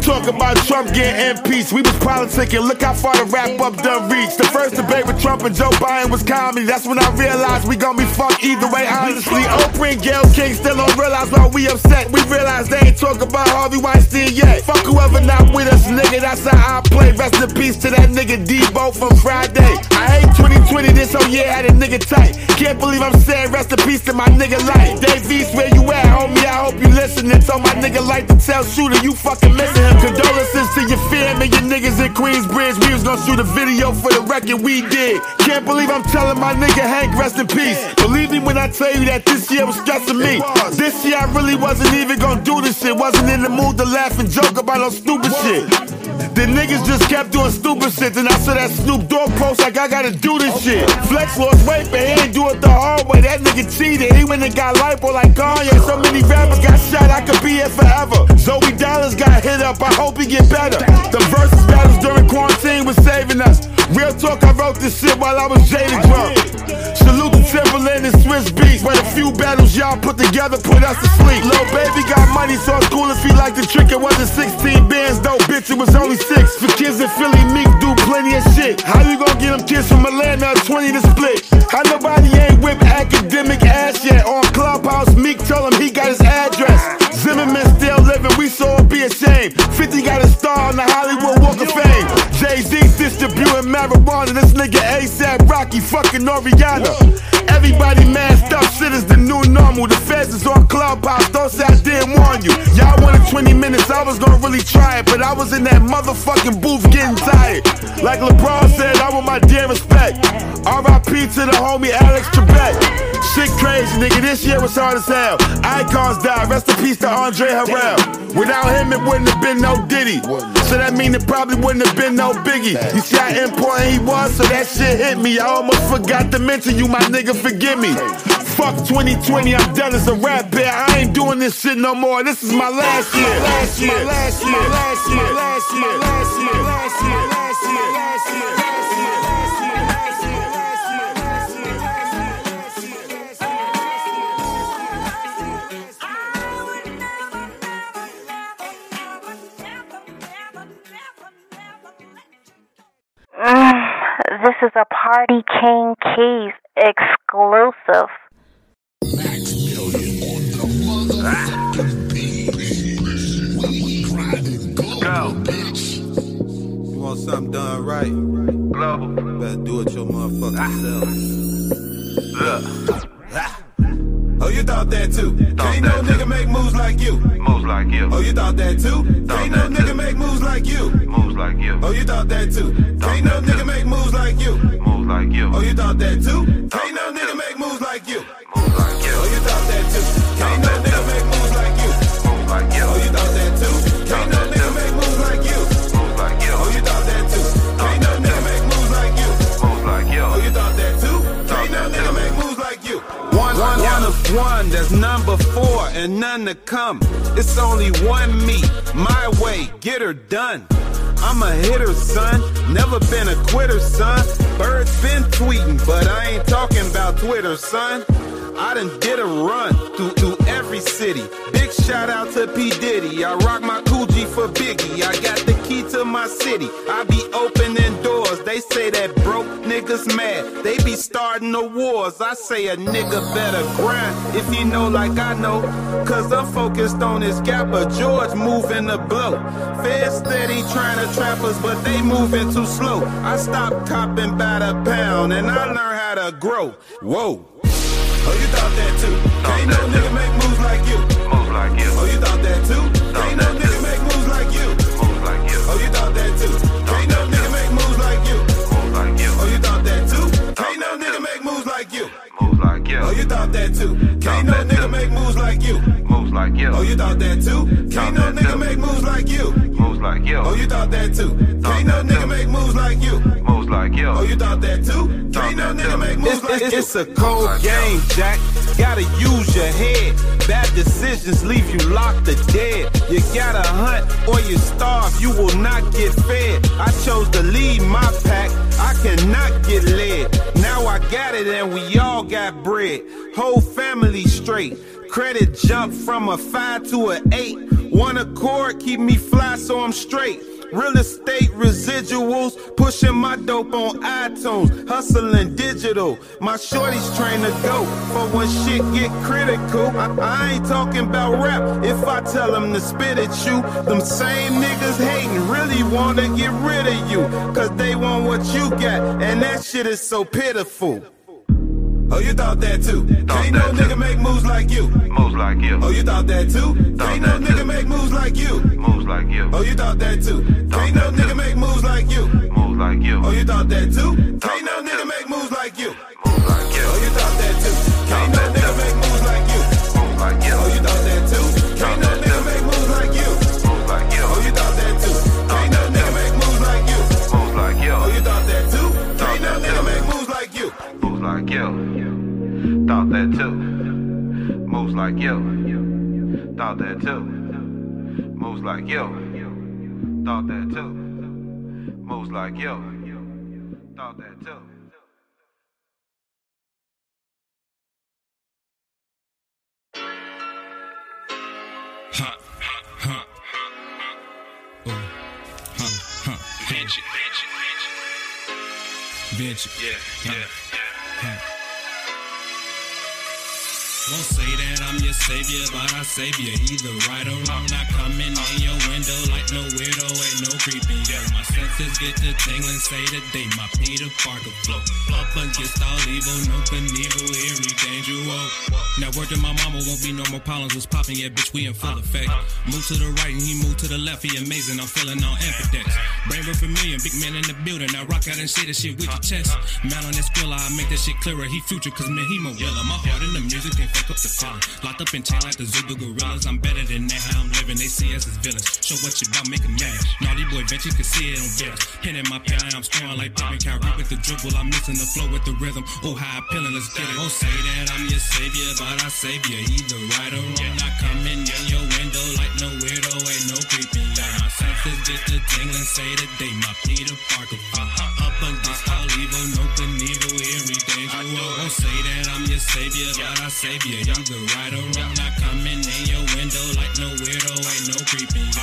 Talk about Trump getting impeached. We was politicking. Look how far the wrap up done reached. The first debate with Trump and Joe Biden was comedy. That's when I realized we gon' be fucked either way. Honestly, Oprah and Gayle King still don't realize why we upset. We realize they ain't talk about Harvey Weinstein yet. Fuck whoever not with us, nigga. That's how I play. Rest in peace to that nigga Debo from Friday. I hate 2020. This whole year had a nigga tight. Can't believe I'm saying rest in peace to my nigga Light. Dave East, where you at, homie? I hope you listening. Told my nigga Light to tell Shooter you fucking missing him. Condolences to your fam and your niggas in Queensbridge. We was gonna shoot a video for the record we did. Can't believe I'm telling my nigga Hank rest in peace. Believe me when I tell you that this year was stressing me. This year I really wasn't even gonna do this shit. Wasn't in the mood to laugh and joke about no stupid shit. The niggas just kept doing stupid shit. Then I saw that Snoop Dogg post like I gotta do this shit. Flex lost weight, but he ain't do it the hard way. That nigga cheated. He went and got lipo like Kanye. So many rappers got shot, I could be here forever. Zoey Dollaz got hit up, I hope he get better. The versus battles during quarantine was saving us. Real talk, I wrote this shit while I was jaded drunk. Salute to Timberland and Swizz Beatz. But a few battles y'all put together put us to sleep. Lil baby got money, so it's cool if he like the trick. It wasn't 16 bands, though, bitch, it was only six. For kids in Philly, Meek do plenty of shit. How you gonna get them kids from Atlanta, 20 to split? How nobody ain't whipped academic ass yet? On Clubhouse, Meek told him he got his address. Zimmerman still living, we saw him be ashamed. 50 got a star on the Hollywood marijuana. This nigga ASAP Rocky fucking Oriana. Everybody masked up, shit is the new normal. The feds is on Clubhouse, don't say I didn't warn you. Y'all wanted 20 minutes, I was gonna really try it, but I was in that motherfucking booth getting tired. Like LeBron said, I want my damn respect. RIP to the homie Alex Trebek. Shit crazy, nigga. This year was hard as hell. Icons died. Rest in peace to Andre Harrell. Without him, it wouldn't have been no Diddy. So that mean it probably wouldn't have been no Biggie. You see how important he was, so that shit hit me. I almost forgot to mention you, my nigga. Forgive me. Fuck 2020, I'm done as a rap bear. I ain't doing this shit no more. This is my last year. Last year, last year, last year, last year, last year, last year, last year, last year, last year. Mm, this is a Party King Keys exclusive. Go. You want something done right? Global. Better do it your motherfucking ah. self. Look. Ah. Oh, you thought that too? Ain't no nigga make moves like you. Moves like you. Oh, you thought that too? Ain't no nigga make moves like you. Moves like you. Oh, you thought that too? Ain't no nigga make moves like you. Like you. Oh, you thought that too? Ain't no nigga make moves like you. One, there's number four and none to come. It's only one me, my way, get her done. I'm a hitter, son. Never been a quitter, son. Birds been tweeting, but I ain't talking about Twitter, son. I done did a run through, through every city. Big shout out to P. Diddy. I rock my Coogi for Biggie. I got the key to my city. I be opening doors. They say that broke niggas mad. They be starting the wars. I say a nigga better grind if he know like I know. Cause I'm focused on this gap of George moving the blow. Fed steady trying to trap us, but they moving too slow. I stopped copping by the pound and I learned how to grow. Whoa. Oh, you thought that too? Ain't no nigga make moves like you. Moves like you. Oh, you thought that too? Ain't no nigga make moves like you. Moves like you. Oh, you thought that too? Ain't no nigga make moves like you. Moves like you. Oh, you thought that too? Ain't no nigga make moves like you. Moves like you. Oh, you thought that too? Ain't no nigga make moves like you. Moves like you. Oh, you thought that too? Ain't no nigga make moves like you. Moves like you. Oh, you thought that too? Ain't no nigga make moves like you. Moves like you. Oh, you thought that too? Ain't no nigga make moves It's, like it's, you. it's a cold game, Jack. Gotta use your head. Bad decisions leave you locked or dead. You. You will not get fed. I chose to lead my pack. I cannot get led. Now I got it and we all got bread. Whole family straight. Credit jump from a five to a eight. One accord keep me fly so I'm straight. Real estate residuals, pushing my dope on iTunes, hustling digital. My shorty's train to go for when shit get critical. I, I ain't talking about rap if I tell them to spit at you. Them same niggas hating really wanna get rid of you, cause they want what you got, and that shit is so pitiful. Oh, you thought that too? Ain't no nigga make moves like you. Moves like you. Oh, you thought that too? Ain't no nigga make moves like you. Moves like you. Oh, you thought that too? Ain't no nigga make moves like you. Moves like you. Oh, you thought that too? Ain't no nigga make moves like you. Like you. Thought that too. Moves like you. Thought that too. Moves like you. Thought that too. Moves like you. Thought that too. Huh, huh. Ooh, huh, huh. Venture. Venture. Yeah, yeah. Won't say that I'm your savior, but I save you. Either right or wrong, come in in your window like no weirdo, ain't no creeping. Yeah, my senses get to tingling, say the day my Peter Parker flow. Up against all evil, no Knievel, eerie, dangerous. Now to my mama won't be no more problems. Was popping, yeah, bitch, we in full effect. Move to the right and he moved to the left, he amazing. I'm feeling on amphidex. Brain room familiar, big man in the building. Now rock out and say that shit with your chest. Man on that skrilla, I make that shit clearer. He future, cause man, he more yellow. My heart in the music, can't fuck up the feeling. Locked up in chain like the Zulu gorillas. I'm better than that, how I'm living. They see us as villains. Show what you about, make a mad. Naughty boy, bet you can see it on villains. Hit in my pen, I'm scoring like Pippen. Kyrie with the dribble. I'm mixing the flow with the rhythm. Oh, how appealing, let's get it. Won't say that I'm your savior, but I save you. Either right or wrong, I come in your window like no weirdo, ain't no creeping. Yeah, my senses get to tingling, say the day my Peter Parker. Uh-huh. Up against all evil, no Knievel, eerie, dangerous. Won't say that I'm your savior, but I save you. Either right or wrong, I come in your window like no weirdo, ain't no creeping.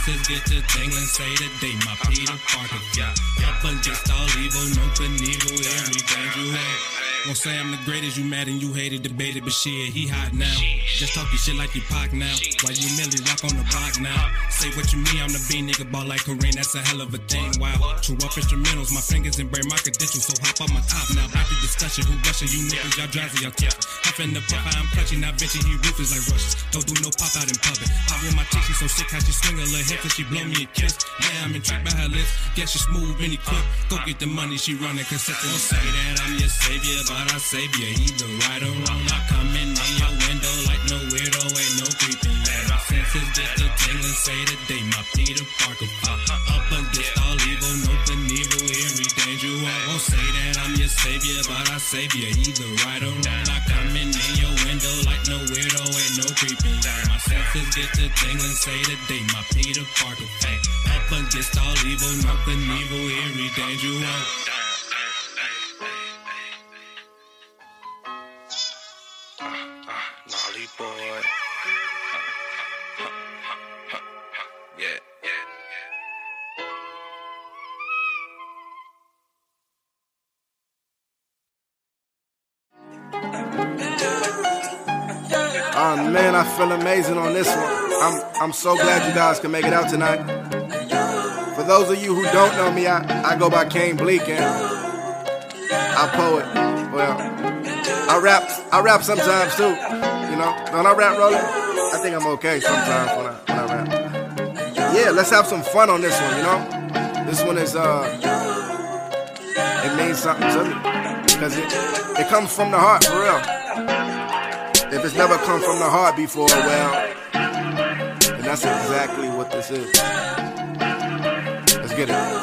Senses get to tingling, say the day my Peter Parker. Yeah, yeah, but just all evil, no Knievel, eerie, dangerous. Won't say I'm the greatest, you mad and you hated, debated, but shit, he hot now. Just talk your shit like you Pac now. While you Millie rock on the block now. Say what you mean, I'm the B nigga ball like Kareem, that's a hell of a thing. Wow. True up instrumentals, my fingers and brain my credentials, so hop on my top now. Back to discussion, who rushing you niggas, y'all drowsy, y'all tough. Huffing the puff, I'm clutching, not bitchy, he ruthless like rushes. Don't do no pop out in public. I with my chick, she so sick, how she swing a little head, cause she blow me a kiss. Yeah, I'm intrigued by her lips, guess she smooth, any quick. Go get the money, she running, cause don't say that I'm your savior, but I save you. Either right or wrong, I come in your window like no weirdo, ain't no creeping. Yeah, my senses get the tingling, say the day my Peter Parker. Uh, up against all evil, no Knievel, eerie, dangerous. Won't say that I'm your savior, but I save you. Either right or wrong, I come in in your window like no weirdo, ain't no creeping. Yeah, my senses get the tingling, say the day my Peter Parker. Up against all evil, no Knievel, eerie, dangerous. Nolly amazing on this one. I'm I'm so glad you guys can make it out tonight. For those of you who don't know me, I, I go by Kane Bleak and I poet. Well, I rap I rap sometimes too. You know, don't I rap, Roland? I think I'm okay sometimes when I when I rap. Yeah, let's have some fun on this one. You know, this one is uh, it means something to me because it it comes from the heart for real. If it's never come from the heart before, well, then that's exactly what this is. Let's get it.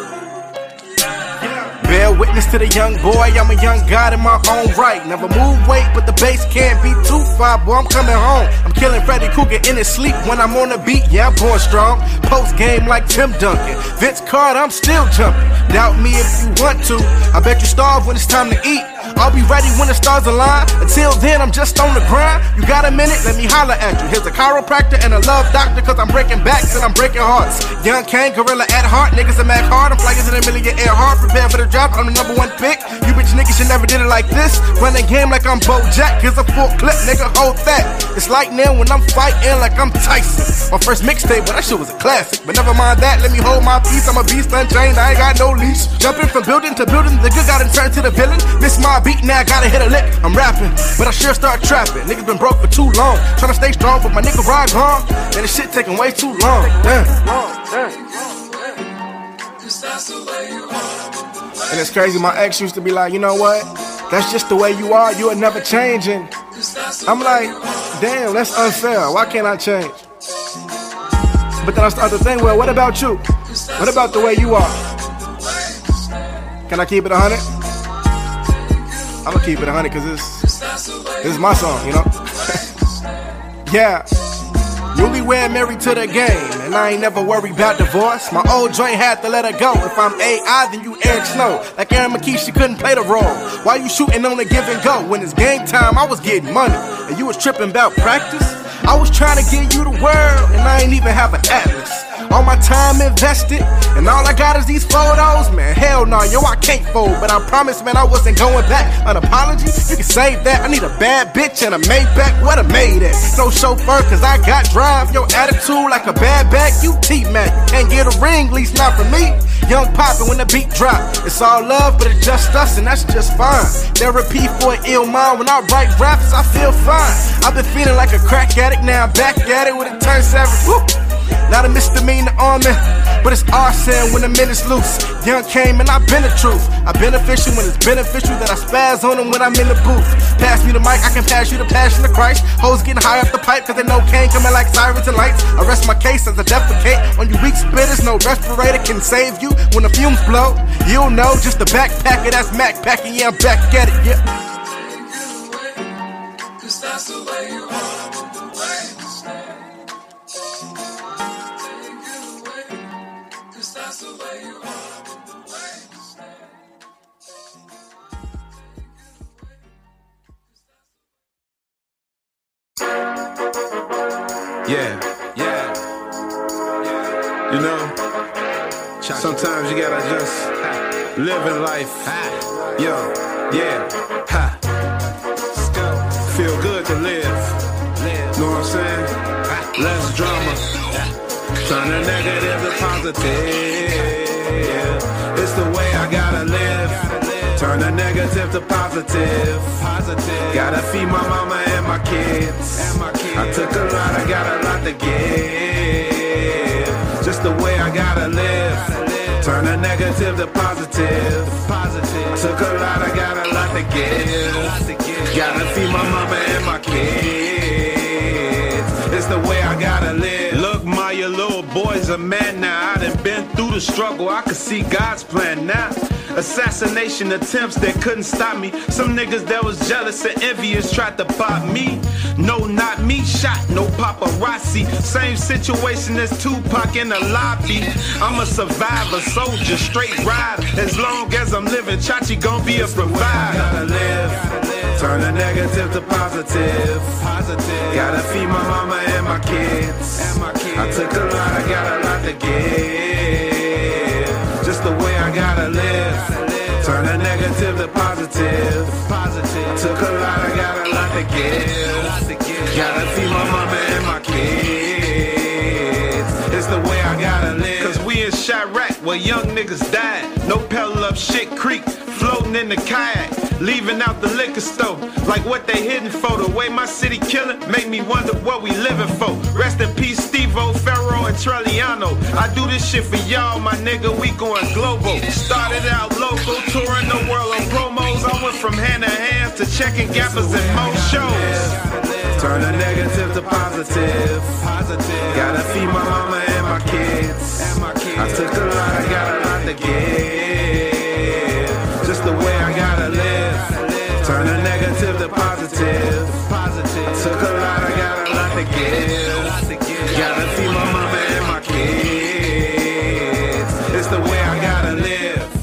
Witness to the young boy, I'm a young god in my own right. Never move weight, but the bass can't be too far, boy. I'm coming home. I'm killing Freddy Krueger in his sleep when I'm on the beat. Yeah, I'm born strong. Post game like Tim Duncan. Vince Carter, I'm still jumping. Doubt me if you want to. I bet you starve when it's time to eat. I'll be ready when the stars align. Until then, I'm just on the grind. You got a minute? Let me holler at you. Here's a chiropractor and a love doctor, cause I'm breaking backs and I'm breaking hearts. Young Kane, gorilla at heart. Niggas are mad hard. I'm flying to the million air hard. Prepare for the drop. I'm the number one pick. You bitch niggas should never did it like this. Run the game like I'm Bo Jack. Here's a full clip, nigga. Hold that. It's lightning when I'm fighting like I'm Tyson. My first mixtape, but that shit was a classic. But never mind that. Let me hold my peace. I'm a beast unchained. I ain't got no leash. Jumping from building to building. The good got turned to the villain. Miss my beat now. Gotta hit a lick. I'm rapping, but I sure start trapping. Niggas been broke for too long. Tryna stay strong, but my nigga ride gone. And this shit taking way too long. Damn. And it's crazy, my ex used to be like, you know what? That's just the way you are, you are never changing. I'm like, damn, that's unfair. Why can't I change? But then I start to think, well, what about you? What about the way you are? Can I keep it 100? I'm gonna keep it 100 because this, this is my song, you know? yeah. Newlywed married to the game, and I ain't never worried about divorce. My old joint had to let her go. If I'm AI, then you Eric Snow. Like Aaron McKie, she couldn't play the role. Why you shooting on a give and go? When it's game time, I was getting money, and you was tripping about practice. I was trying to give you the world, and I ain't even have an atlas. All my time invested, and all I got is these photos. Man, hell no, yo, I can't fold. But I promise, man, I wasn't going back. An apology, you can save that. I need a bad bitch and a Maybach. What a maid at? No chauffeur, cause I got drive. Your attitude like a bad back, you T-Mac. Can't get a ring, least not for me. Young poppin' when the beat drop. It's all love, but it's just us, and that's just fine. Therapy for an ill mind. When I write raps, I feel fine. I've been feeling like a crack addict, now I'm back at it with a turn seven. Woo. Not a misdemeanor on me, but it's arson when the minute's loose. Young came and I been the truth. I beneficial when it's beneficial that I spaz on them when I'm in the booth. Pass me the mic, I can pass you the passion of Christ. Hoes getting high up the pipe cause they know Kane coming like sirens and lights. Arrest my case as I defecate on you weak spitters. No respirator can save you when the fumes blow. You'll know just the backpacker that's Mac packing. Yeah, I'm back at it. Yeah. Cause that's the way you are, live in life. Yo, yeah, ha. Feel good to live. Know what I'm saying? Less drama. Turn the negative to positive. It's the way I gotta live. Turn the negative to positive. Gotta feed my mama and my kids. I took a lot, I got a lot to give. Just the way I gotta live. Turn the negative to positive. Took a lot, I got a lot to give. Gotta feed my mama and my kids. It's the way I gotta live. Look, my your little boy's a man now. I done been through the struggle. I could see God's plan now. Assassination attempts that couldn't stop me. Some niggas that was jealous and envious tried to pop me. No, not me. Shot, no paparazzi. Same situation as Tupac in the lobby. I'm a survivor, soldier, straight ride. As long as I'm living, Chachi gon' be a provider. Turn the negative to positive. Gotta feed my mama and my kids. I took a lot, I got a lot to give. Just the way I gotta live. Turn the negative to positive. Took a lot, I got a lot to give. Gotta feed my mama and my kids. It's the way I gotta live. Cause we in Chiraq where young niggas died. No pedal up shit creek, floating in the kayak. Leaving out the liquor store, like what they hidden for. The way my city killing make me wonder what we living for. Rest in peace, Steve-O, Pharaoh, and Trelliano. I do this shit for y'all, my nigga. We going global. Started out local, touring the world on promos. I went from hand to hand to checking gappers and mo shows. Turn the negative to positive. Gotta feed my mama and my kids. I took a lot, I got a lot to give. To positive. I took a lot, I got a lot to give. Gotta feed my mama and my kids. It's the way I gotta live.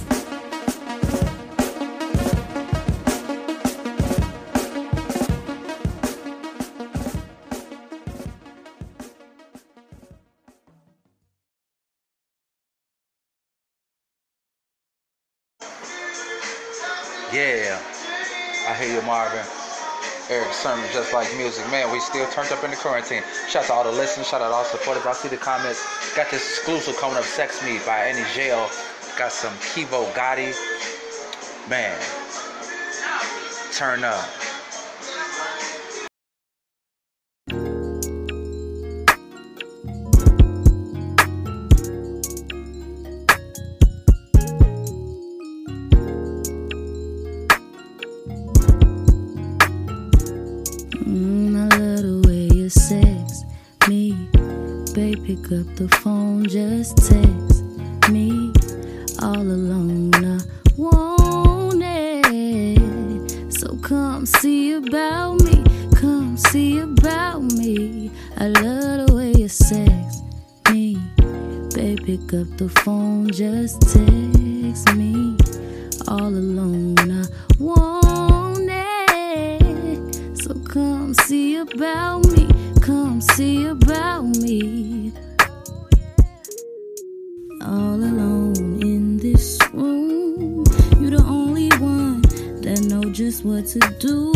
Yeah, I hear you, Marvin. Erick Sermon, just like music. Man, we still turned up in the quarantine. Shout out to all the listeners, shout out to all supporters. I see the comments. Got this exclusive coming up, Sex Me by Annie Jail. Got some Kivo Gotti. Man, turn up. Pick up the phone, just text me. All alone, I want it. So come see about me. Come see about me. I love the way you sex me. Babe, pick up the phone, just text me. All alone, I want it. So come see about me. Come see about to do.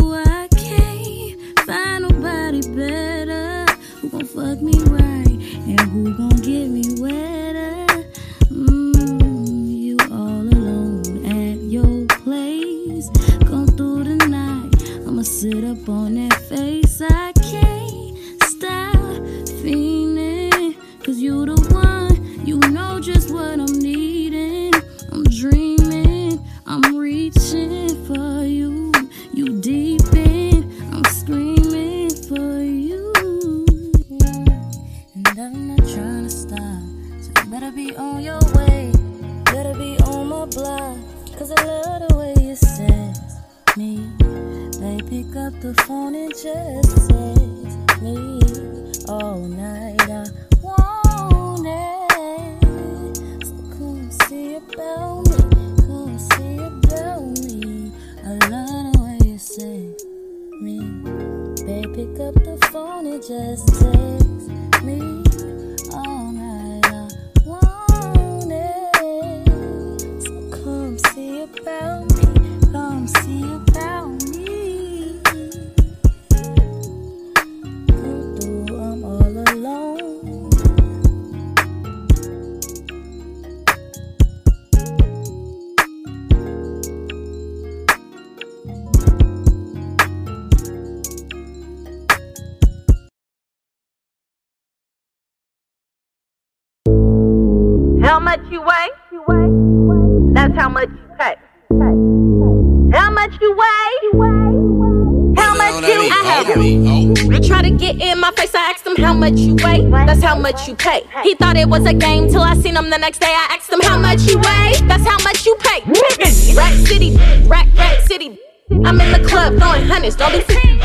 All night. I want it. So come see about me. Come see about me. I love the way you sex me. They pick up the phone and just much you pay. He thought it was a game till I seen him the next day. I asked him how much you weigh. That's how much you pay. Rack City, rack, rack City. I'm in the club throwing hundreds, don't be sick.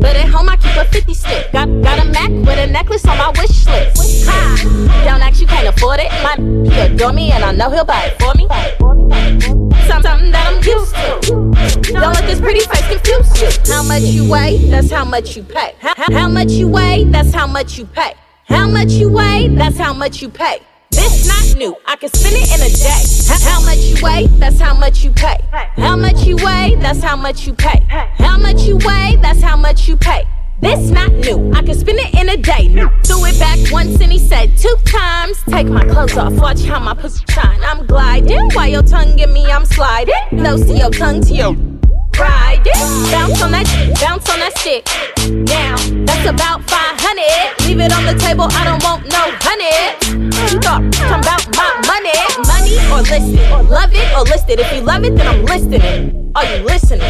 But at home I keep a 50 stick. Got, got a Mac with a necklace on my wish list. Ha! Don't ask, you can't afford it. My he adore me and I know he'll buy it for me. Something that I'm used to. Don't let this pretty face confuse you. How much you weigh, that's how much you pay. How, how much you weigh, that's how much you pay. How much you weigh, that's how much you pay. This not new, I can spend it in a day. How, much you weigh, that's how much you pay. How much you weigh, that's how much you pay. How much you weigh, that's how much you pay. This not new, I can spend it in a day. Threw it back once and he said two times. Take my clothes off, watch how my pussy shine. I'm gliding, while your tongue give me, I'm sliding. Nose to your tongue to your ride it. Bounce on that, bounce on that stick. Now, that's about 500. Leave it on the table, I don't want no honey. You thought, come about my money. Money or listed. Love it or listed. If you love it, then I'm listing it. Are you listening?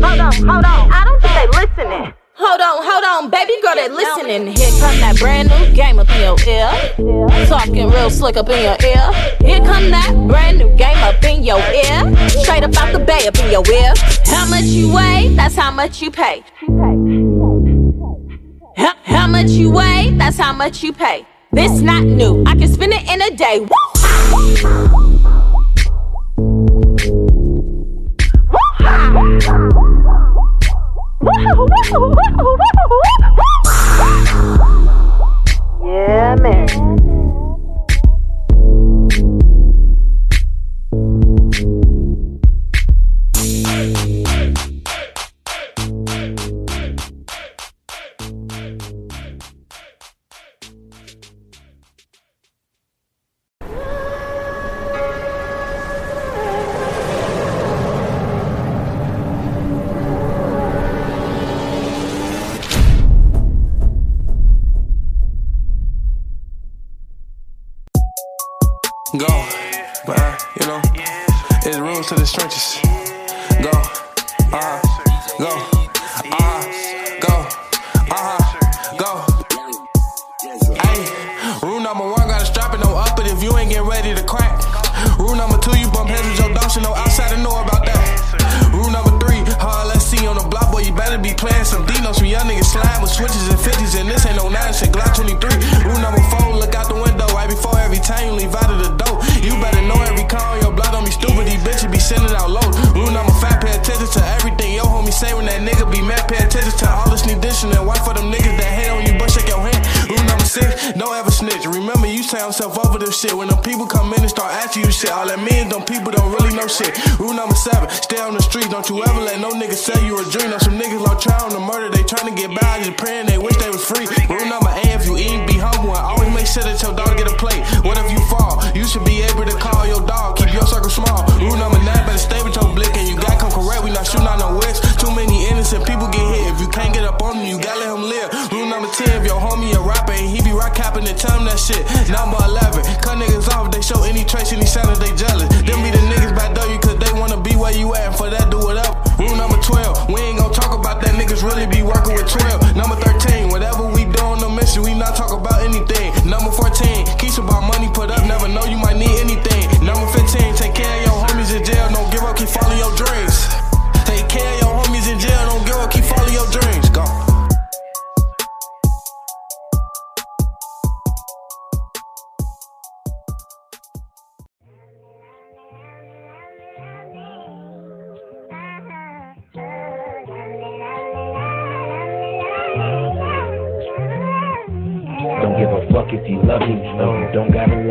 Hold on, hold on. I don't think they listening. Hold on, hold on, baby girl, they listening. Here come that brand new game up in your ear. Talking real slick up in your ear. Here come that brand new game up in your ear. Straight up out the bay up in your ear. How much you weigh? That's how much you pay. How, how much you weigh? That's how much you pay. This not new. I can spend it in a day. Woo! Yeah, man. Getting ready to crack. Rule number two, you bump heads with your dog, no outsider know about that. Rule number three, hard let's see on the block, boy, you better be playing some D-Notes. Some young niggas slide with switches say himself over this shit. When them people come in and start asking you shit, all that means them people don't really know shit. Rule number seven, stay on the street. Don't you ever let no nigga sell you a dream. Know some niggas low trying to murder, they trying to get by, just praying they wish they was free. Rule number eight, if you eat, be humble and always make sure that your dog get a plate. What if you fall? You should be able to call your dog, keep your circle small. Rule number nine, better stay with your blick and you got come correct. We not shooting out no west. Too many innocent people get hit. If you can't get up on them, you gotta let them live. Rule number 10, if your homie a rock capping and tell him that shit. Number 11, cut niggas off if they show any trace, any sign they jealous. Them be the niggas back you cause they wanna be where you at and for that do up. Rule number 12, we ain't gon' talk about that niggas really be working with 12. Number 13, whatever we do on the mission, we not talk about anything. Number 14, keep about money put up, never know you might fuck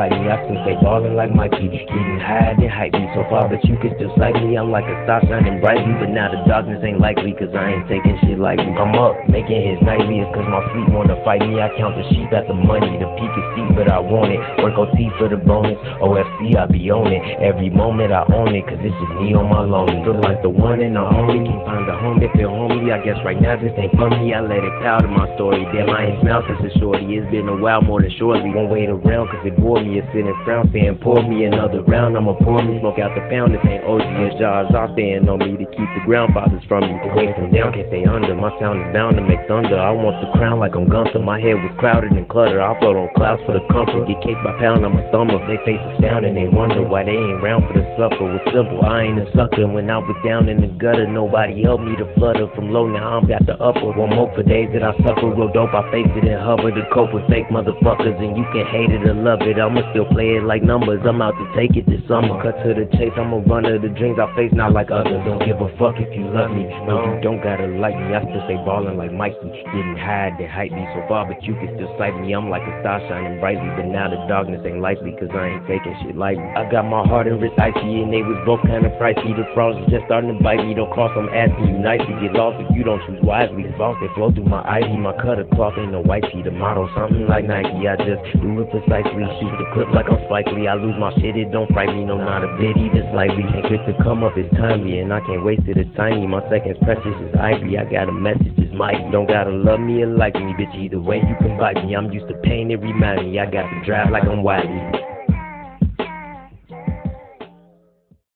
like me. I still stay ballin' like Mikey. Getting high and hype me so far, but you can still sight me. I'm like a star shining brightly, but now the darkness ain't likely, cause I ain't taking shit lightly. I'm up, making his nightly, it's cause my fleet wanna fight me. I count the sheep at the money. The peak is steep, but I want it. Work OT for the bonus. OFC, I be on it. Every moment I own it, cause it's just me on my lonely. Feel like the one and the only. Can't find a home if feel homely. I guess right now this ain't me. I let it powder my story. Damn, I ain't smell since a shorty. It's been a while more than shortly. Won't wait around cause it bore me. It's sitting frown saying pour me another round. I'ma pour me smoke out the pound. This ain't OG and. All staying on me to keep the ground fathers from me. Away from down, can't stay under. My sound is bound to make thunder. I want the crown like I'm Gunther. My head was crowded and cluttered. I float on clouds for the comfort. Get caked by pound on my stomach. They face astound and they wonder why they ain't round for the supper. It's simple. I ain't a sucker. When I was down in the gutter, nobody helped me to flutter from low. Now I'm got the upper. One more for days that I suffer. Real dope. I face it and hover to cope with fake motherfuckers. And you can hate it or love it. I'ma still play it like numbers. I'm out to take it this summer. Cut to the chase. I'm a runner. The dreams I face not like others. Don't give a fuck if you love me. No, you don't gotta like me. I still stay ballin' like Mikey. Didn't hide they hype me so far, but you can still sight me. I'm like a star shining brightly. But now the darkness ain't likely, cause I ain't taking shit lightly. I got my heart and wrist icy, and they was both kinda pricey. The frogs is just starting to bite me. Don't cross, I'm asking you nicely. Get lost if you don't choose wisely. Balls they flow through my ivy. My cutter cloth ain't no white tee. The motto something like Nike. I just do it precisely. Shoot the clip like I'm Spike Lee. I lose my shit, it don't frighten me. No, not a bit, even slightly. Ain't quick to come up, it's timely, and I can't waste it. It's tiny. My seconds precious is ivory. I got a message, it's Mike. Don't gotta love me or like me, bitch. Either way, you can bite me. I'm used to pain, it remind me. I got to drive like I'm Wiley.